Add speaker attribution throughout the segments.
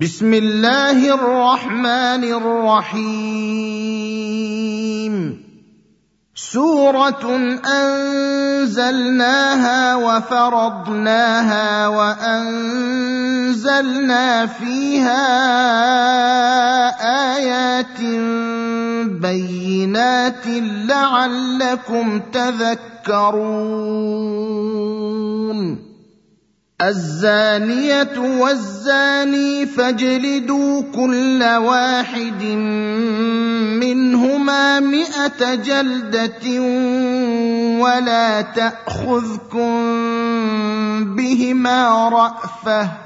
Speaker 1: بسم الله الرحمن الرحيم سوره انزلناها وفرضناها وانزلنا فيها ايات بينات لعلكم تذكرون الزانية والزاني فاجلدوا كل واحد منهما مائه جلدة ولا تأخذكم بهما رأفة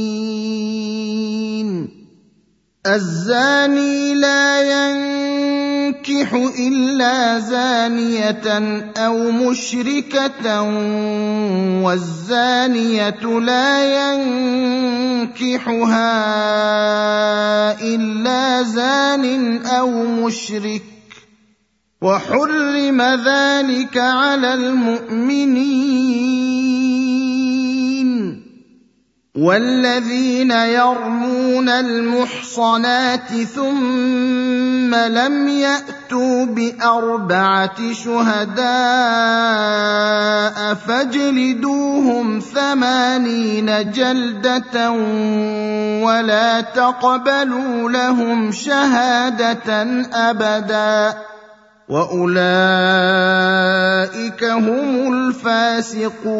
Speaker 1: الزاني لا ينكح إلا زانية أو مشركة والزانية لا ينكحها إلا زان أو مشرك. وحرم ذلك على المؤمنين. والذين يرمون المحصنات ثم لم يأتوا بأربعة شهداء فاجلدوهم ثمانين جلدة ولا تقبلوا لهم شهادة أبدا وأولئك هم الفاسقون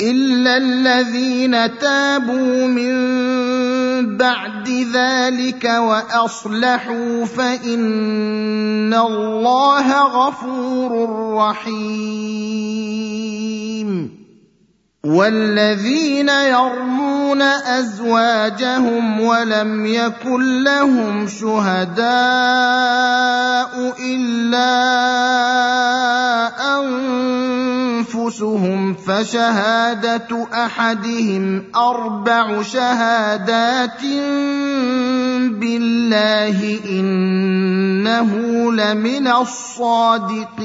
Speaker 1: الا الذين تابوا من بعد ذلك واصلحوا فان الله غفور رحيم والذين يرمون ازواجهم ولم يكن لهم شهداء الا أنفسهم فشهادة أحدهم أربع شهادات بالله إنه لمن الصادقين.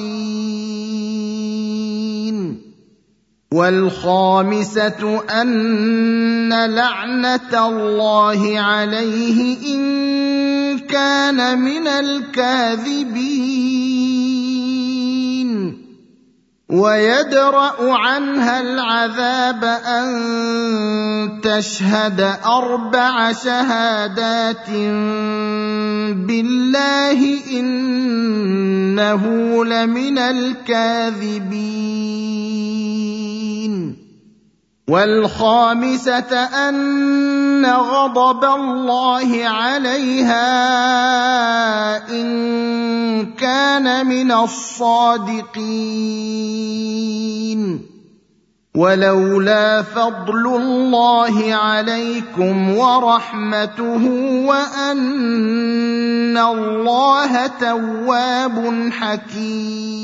Speaker 1: والخامسة أن لعنة الله عليه إن كان من الكاذبين. ويدرأ عنها العذاب أن تشهد أربع شهادات بالله إنه لمن الكاذبين. والخامسة أن غضب الله عليها إن كان من الصادقين. ولولا فضل الله عليكم ورحمته وأن الله تواب حكيم.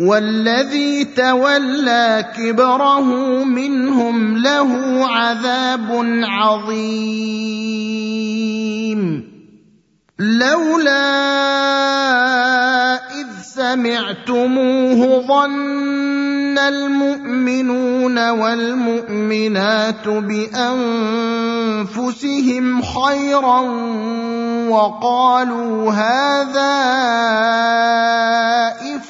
Speaker 1: والذي تولى كبره منهم له عذاب عظيم. لولا إذ سمعتموه ظن المؤمنون والمؤمنات بأنفسهم خيرا وقالوا هذا إفك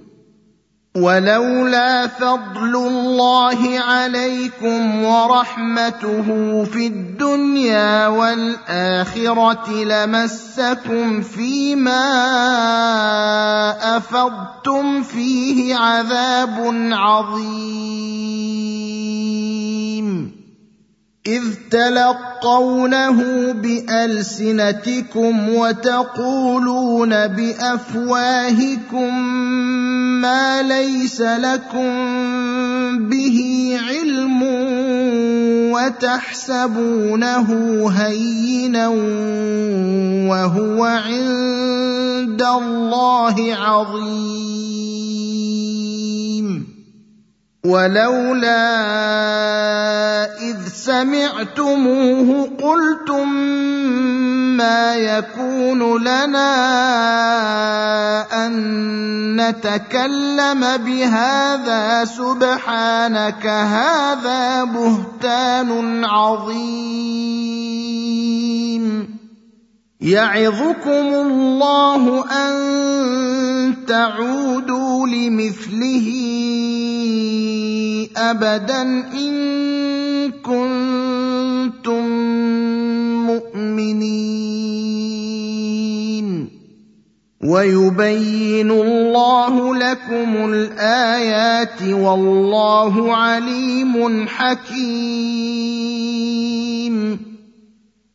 Speaker 1: ولولا فضل الله عليكم ورحمته في الدنيا والآخرة لمسكم فيما أفضتم فيه عذاب عظيم. إذ تلقونه بألسنتكم وتقولون بأفواهكم ما ليس لكم به علم وتحسبونه هينا وهو عند الله عظيم. ولولا إذ سمعتموه قلتم ما يكون لنا أن نتكلم بهذا سبحانك هذا بهتان عظيم يعظكم الله أن تعودوا لمثله أبدا إن كنتم مؤمنين. ويبين الله لكم الآيات والله عليم حكيم.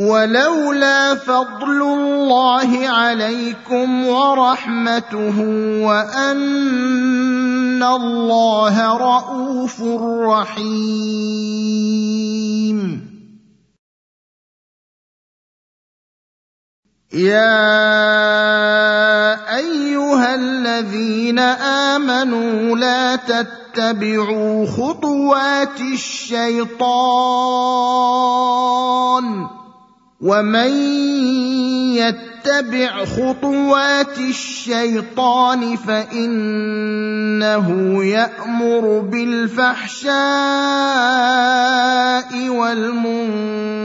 Speaker 1: ولولا فضل الله عليكم ورحمته وأن الله رءوف رحيم. يا أيها الذين آمنوا لا تتبعوا خطوات الشيطان. ومن يتبع خطوات الشيطان فانه يامر بالفحشاء والمنكر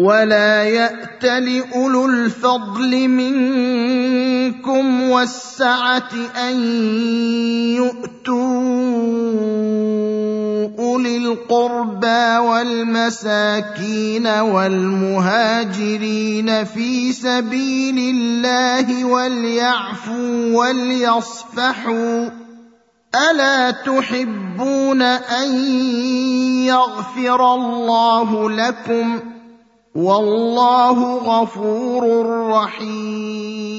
Speaker 1: ولا يات لاولو الفضل منكم والسعة أن يؤتوا أولي القربى والمساكين والمهاجرين في سبيل الله وليعفوا وليصفحوا ألا تحبون أن يغفر الله لكم والله غفور رحيم.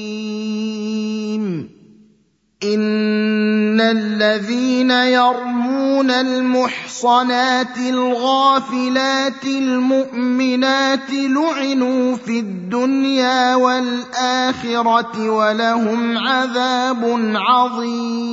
Speaker 1: إن الذين يرمون المحصنات الغافلات المؤمنات لعنوا في الدنيا والآخرة ولهم عذاب عظيم.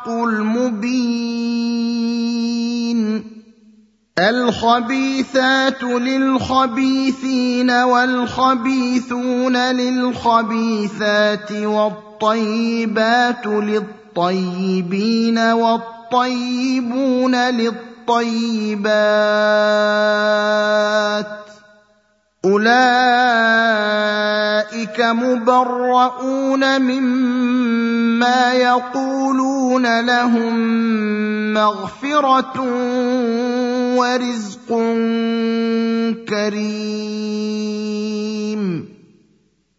Speaker 1: الحق المبين. الخبيثات للخبيثين والخبيثون للخبيثات والطيبات للطيبين والطيبون للطيبات أولئك مبرؤون مما يقولون لهم مغفرة ورزق كريم.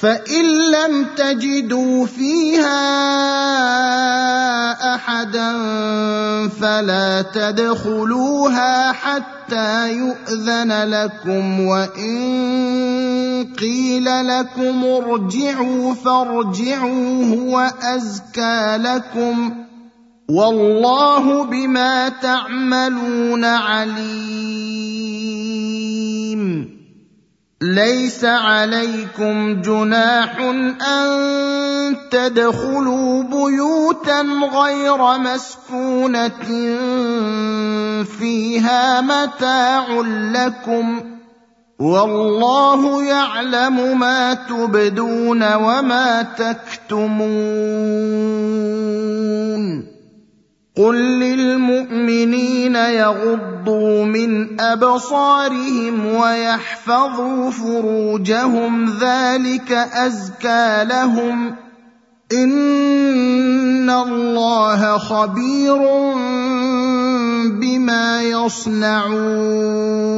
Speaker 1: فإن لم تجدوا فيها أحدا فلا تدخلوها حتى يؤذن لكم وإن قيل لكم ارجعوا فارجعوا هو أزكى لكم والله بما تعملون عليم ليس عليكم جناح أن تدخلوا بيوتا غير مسكونة فيها متاع لكم والله يعلم ما تبدون وما تكتمون قل للمؤمنين يغضوا من ابصارهم ويحفظوا فروجهم ذلك ازكى لهم ان الله خبير بما يصنعون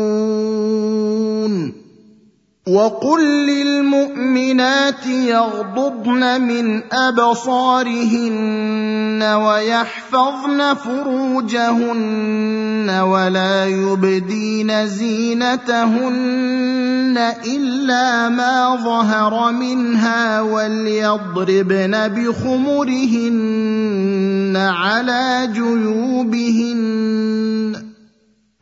Speaker 1: وقل للمؤمنات يغضضن من ابصارهن ويحفظن فروجهن ولا يبدين زينتهن الا ما ظهر منها وليضربن بخمرهن على جيوبهن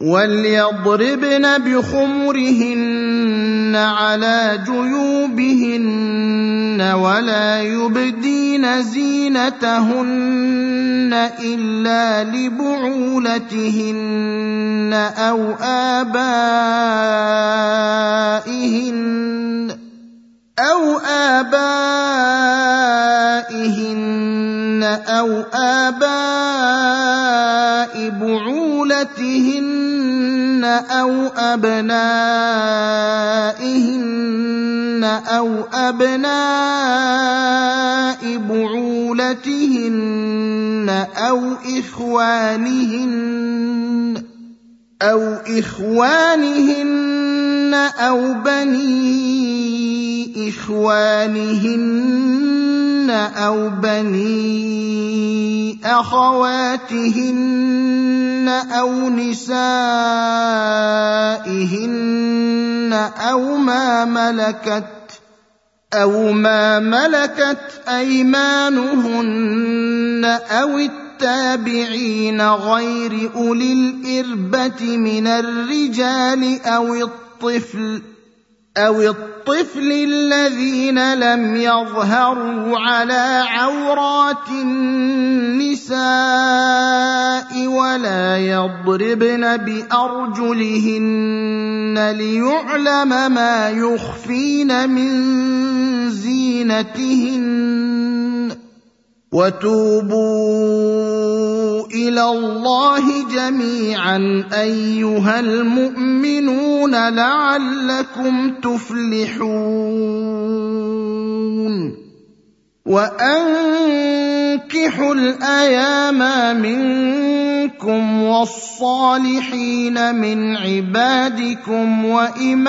Speaker 1: وليضربن بخمرهن على جيوبهن ولا يبدين زينتهن الا لبعولتهن أو ابائهن أو ابائهن أو اباء بعولتهن أو أبنائهن أو أبناء بعولتهن أو إخوانهن أو إخوانهن أو بني إخوانهن أو بني أخواتهن أو نسائهن أو ما ملكت أو ما ملكت أيمانهن أو التابعين غير أولي الإربة من الرجال أو الطفل أو الطفل الذين لم يظهروا على عورات النساء ولا يضربن بأرجلهن ليعلم ما يخفين من زينتهن. وتوبوا إلى الله جميعا أيها المؤمنون لعلكم تفلحون. وأنكحوا الأيام منكم والصالحين من عبادكم وإمائكم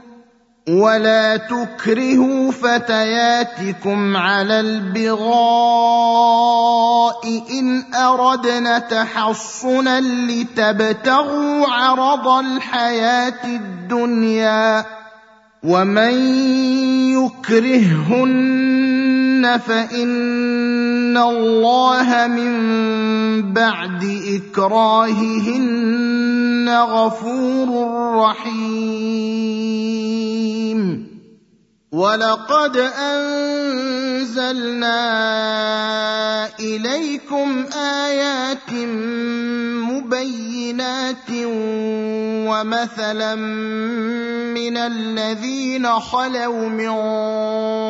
Speaker 1: ولا تكرهوا فتياتكم على البغاء إن أردنا تحصنا لتبتغوا عرض الحياة الدنيا ومن يكرههن فان الله من بعد اكراههن غفور رحيم ولقد أنزلنا إليكم آيات مبينات ومثلا من الذين خلوا من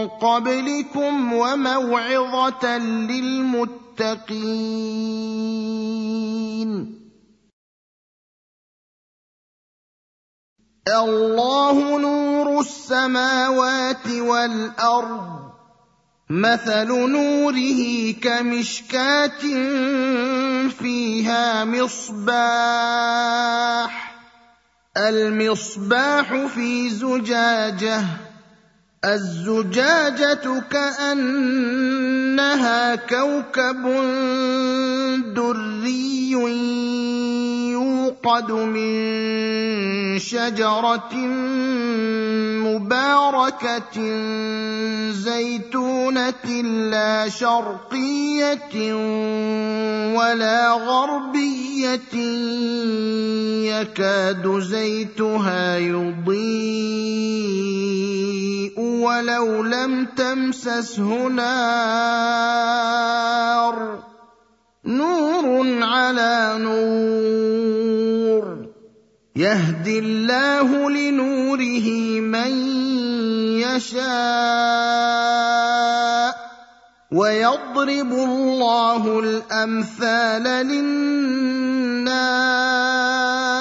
Speaker 1: قبلكم وموعظة للمتقين. الله نور السماوات والأرض. مثل نوره كمشكاة فيها مصباح. المصباح في زجاجة. الزجاجة كأنها كوكب دري يوقد من شجرة مباركة زيتونة لا شرقية ولا غربية يكاد زيتها يضيء ولو لم تمسسه نار. نور على نور. يهدي الله لنوره من يشاء. ويضرب الله الأمثال للناس.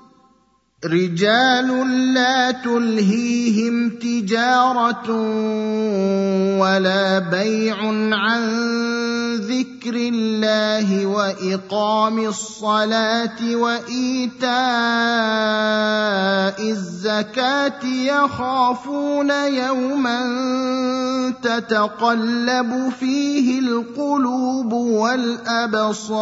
Speaker 1: رجال لا تلهيهم تجارة ولا بيع عن ذكر الله وإقام الصلاة وإيتاء الزكاة يخافون يوما تتقلب فيه القلوب والأبصار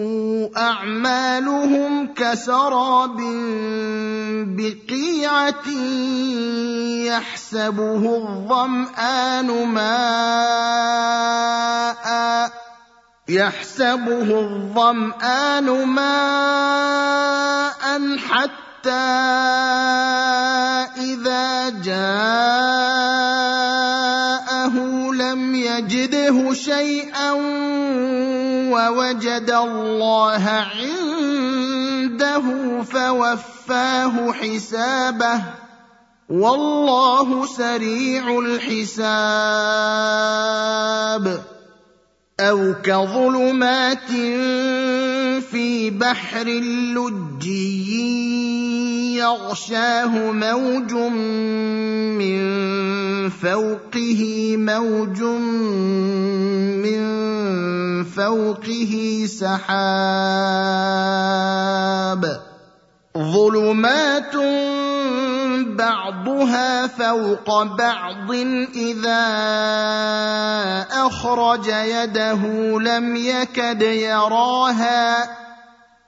Speaker 1: أعمالهم كسراب بقيعة يحسبه الظمآن ماء يحسبه الظمآن ماء حتى إذا جاءه لم يجده شيئا ووجد الله عنده فوفاه حسابه والله سريع الحساب أو كظلمات في بحر لجي يغشاه موج من فوقه موج من فوقه سحاب. ظلمات بعضها فوق بعض إذا أخرج يده لم يكد يراها.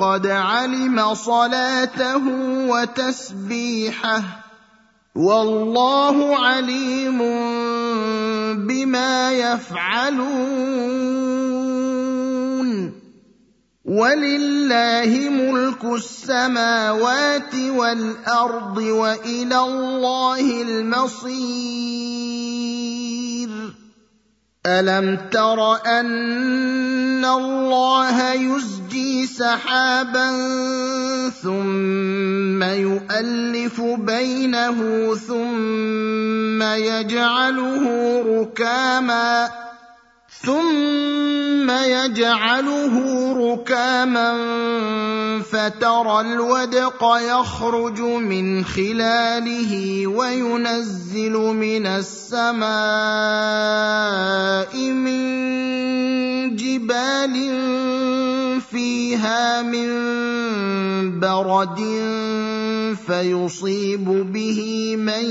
Speaker 1: قد علم صلاته وتسبيحه والله عليم بما يفعلون. ولله ملك السماوات والأرض وإلى الله المصير. ألم تر أن الله يزجي سحابا ثم يؤلف بينه ثم يجعله ركاما ثم يجعله ركاما فترى الودق يخرج من خلاله وينزل من السماء من جبال فيها من برد فيصيب به من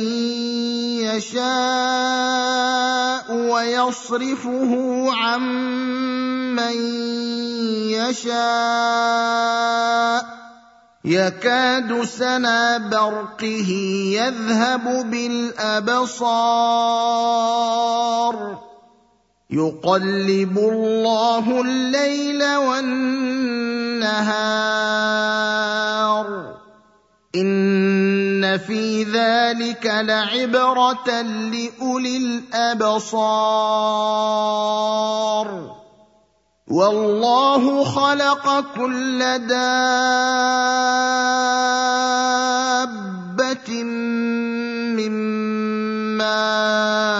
Speaker 1: يشاء ويصرفه عن من يشاء. يكاد سنا برقه يذهب بالأبصار. يقلب الله الليل والنهار. إن في ذلك لعبرة لأولي الأبصار. والله خلق كل دابة من ماء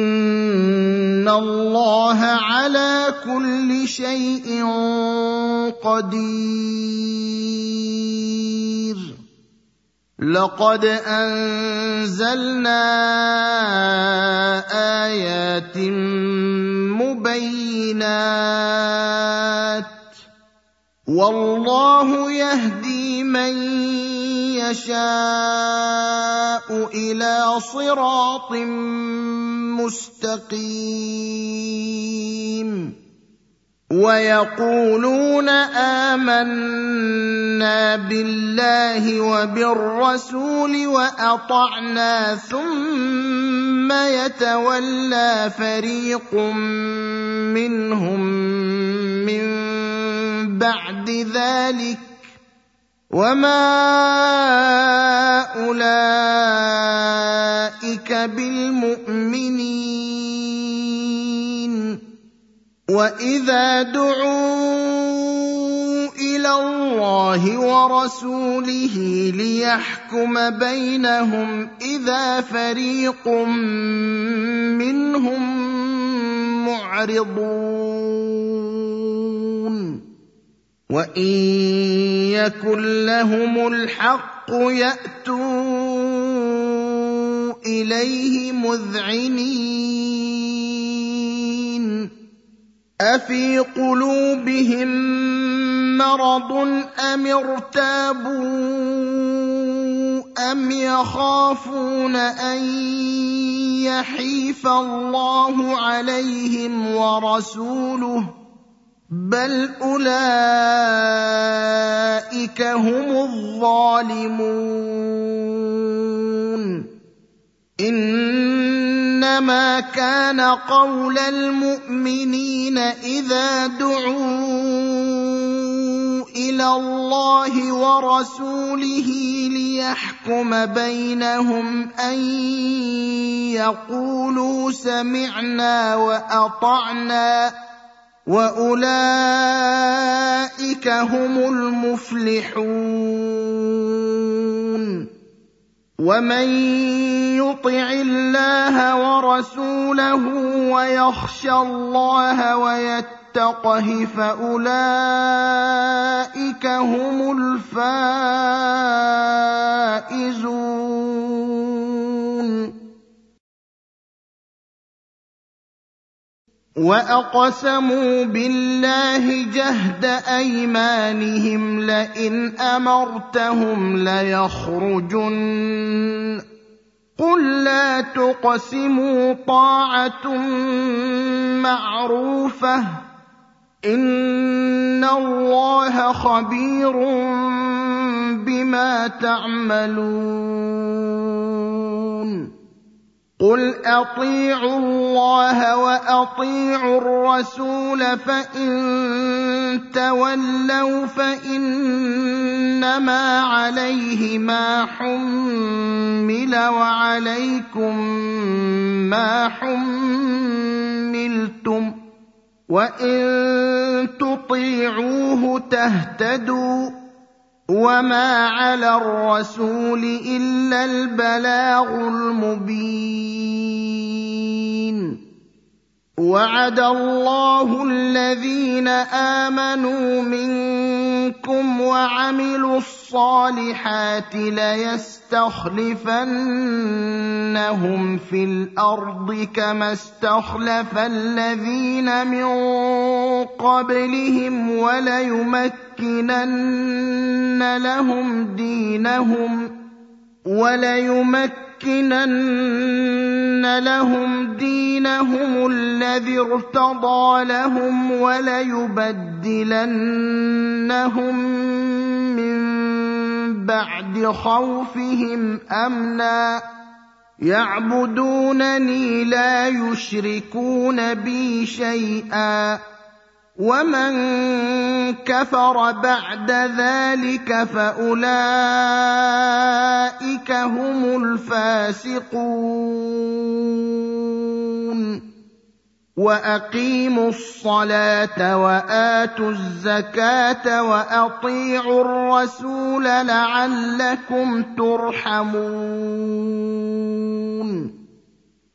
Speaker 1: ان الله على كل شيء قدير. لقد انزلنا ايات مبينات والله يهدي من يشاء إلى صراط مستقيم. ويقولون آمنا بالله وبالرسول وأطعنا ثم يتولى فريق منهم. من بعد ذلك وما أولئك بالمؤمنين وإذا دعوا إلى الله ورسوله ليحكم بينهم إذا فريق منهم معرضون وان يكن لهم الحق ياتوا اليه مذعنين افي قلوبهم مرض ام ارتابوا ام يخافون ان يحيف الله عليهم ورسوله بل اولئك هم الظالمون. انما كان قول المؤمنين اذا دعوا إلى الله ورسوله ليحكم بينهم ان يقولوا سمعنا واطعنا. واولئك هم المفلحون ومن يطع الله ورسوله ويخشى الله ويتقه فاولئك هم الفائزون واقسموا بالله جهد ايمانهم لئن امرتهم ليخرجن قل لا تقسموا طاعه معروفه ان الله خبير بما تعملون قل اطيعوا الله واطيعوا الرسول فان تولوا فانما عليه ما حمل وعليكم ما حملتم وان تطيعوه تهتدوا وما على الرسول الا البلاغ المبين وعد الله الذين آمنوا منكم وعملوا الصالحات ليستخلفنهم في الأرض كما استخلف الذين من قبلهم وليمكنن لهم دينهم وليمكنن لهم دينهم الذي ارتضى لهم وليبدلنهم من بعد خوفهم أمنا. يعبدونني لا يشركون بي شيئا. ومن كفر بعد ذلك فاولئك هم الفاسقون واقيموا الصلاه واتوا الزكاه واطيعوا الرسول لعلكم ترحمون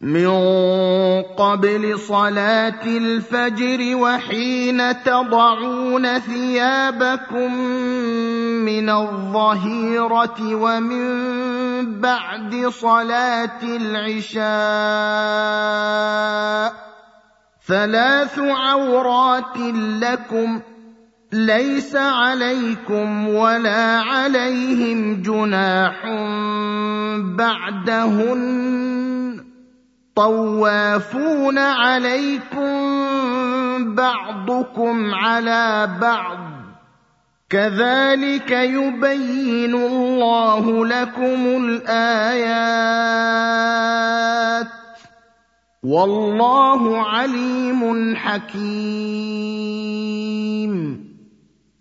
Speaker 1: من قبل صلاة الفجر وحين تضعون ثيابكم من الظهيرة ومن بعد صلاة العشاء ثلاث عورات لكم ليس عليكم ولا عليهم جناح بعدهن طوافون عليكم بعضكم على بعض كذلك يبين الله لكم الايات والله عليم حكيم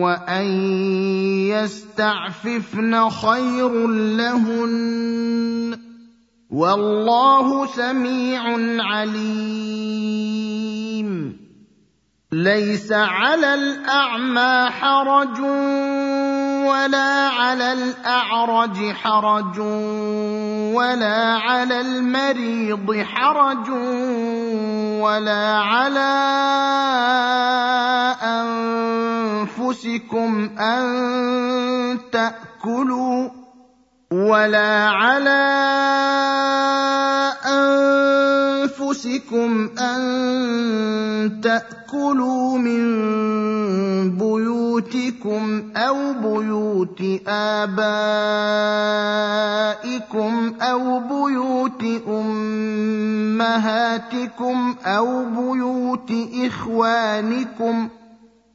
Speaker 1: وان يستعففن خير لهن والله سميع عليم ليس على الاعمى حرج ولا على الأعرج حرج ولا على المريض حرج ولا على أنفسكم أن تأكلوا ولا على أنفسكم أن تأكلوا من بيوتكم أو بيوت آبائكم أو بيوت أمهاتكم أو بيوت إخوانكم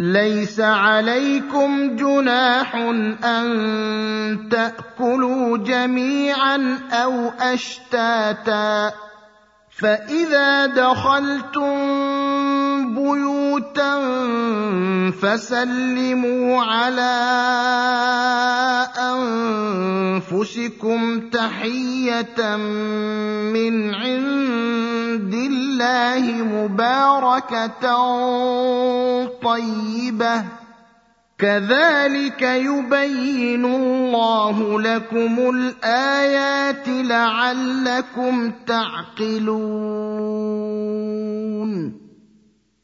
Speaker 1: ليس عليكم جناح أن تأكلوا جميعا أو أشتاتا فإذا دخلتم بيوتا فسلموا على أنفسكم تحية من عند الله مباركة طيبة. كذلك يبين الله لكم الآيات لعلكم تعقلون.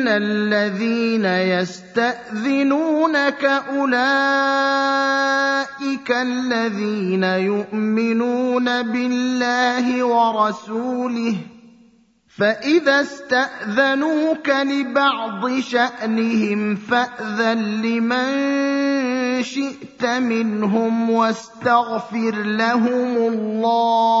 Speaker 1: ان الذين يستاذنونك اولئك الذين يؤمنون بالله ورسوله فاذا استاذنوك لبعض شانهم فاذن لمن شئت منهم واستغفر لهم الله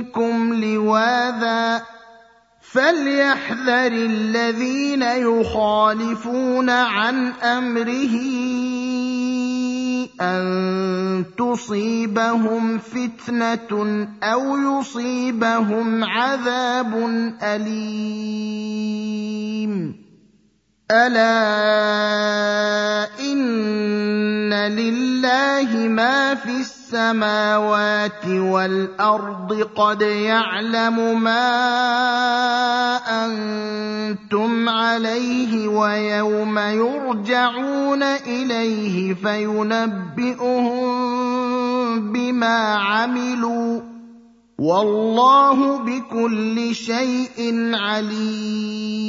Speaker 1: منكم لواذا فليحذر الذين يخالفون عن أمره أن تصيبهم فتنة أو يصيبهم عذاب أليم. ألا إن لله ما في السماوات والأرض قد يعلم ما أنتم عليه ويوم يرجعون إليه فينبئهم بما عملوا والله بكل شيء عليم.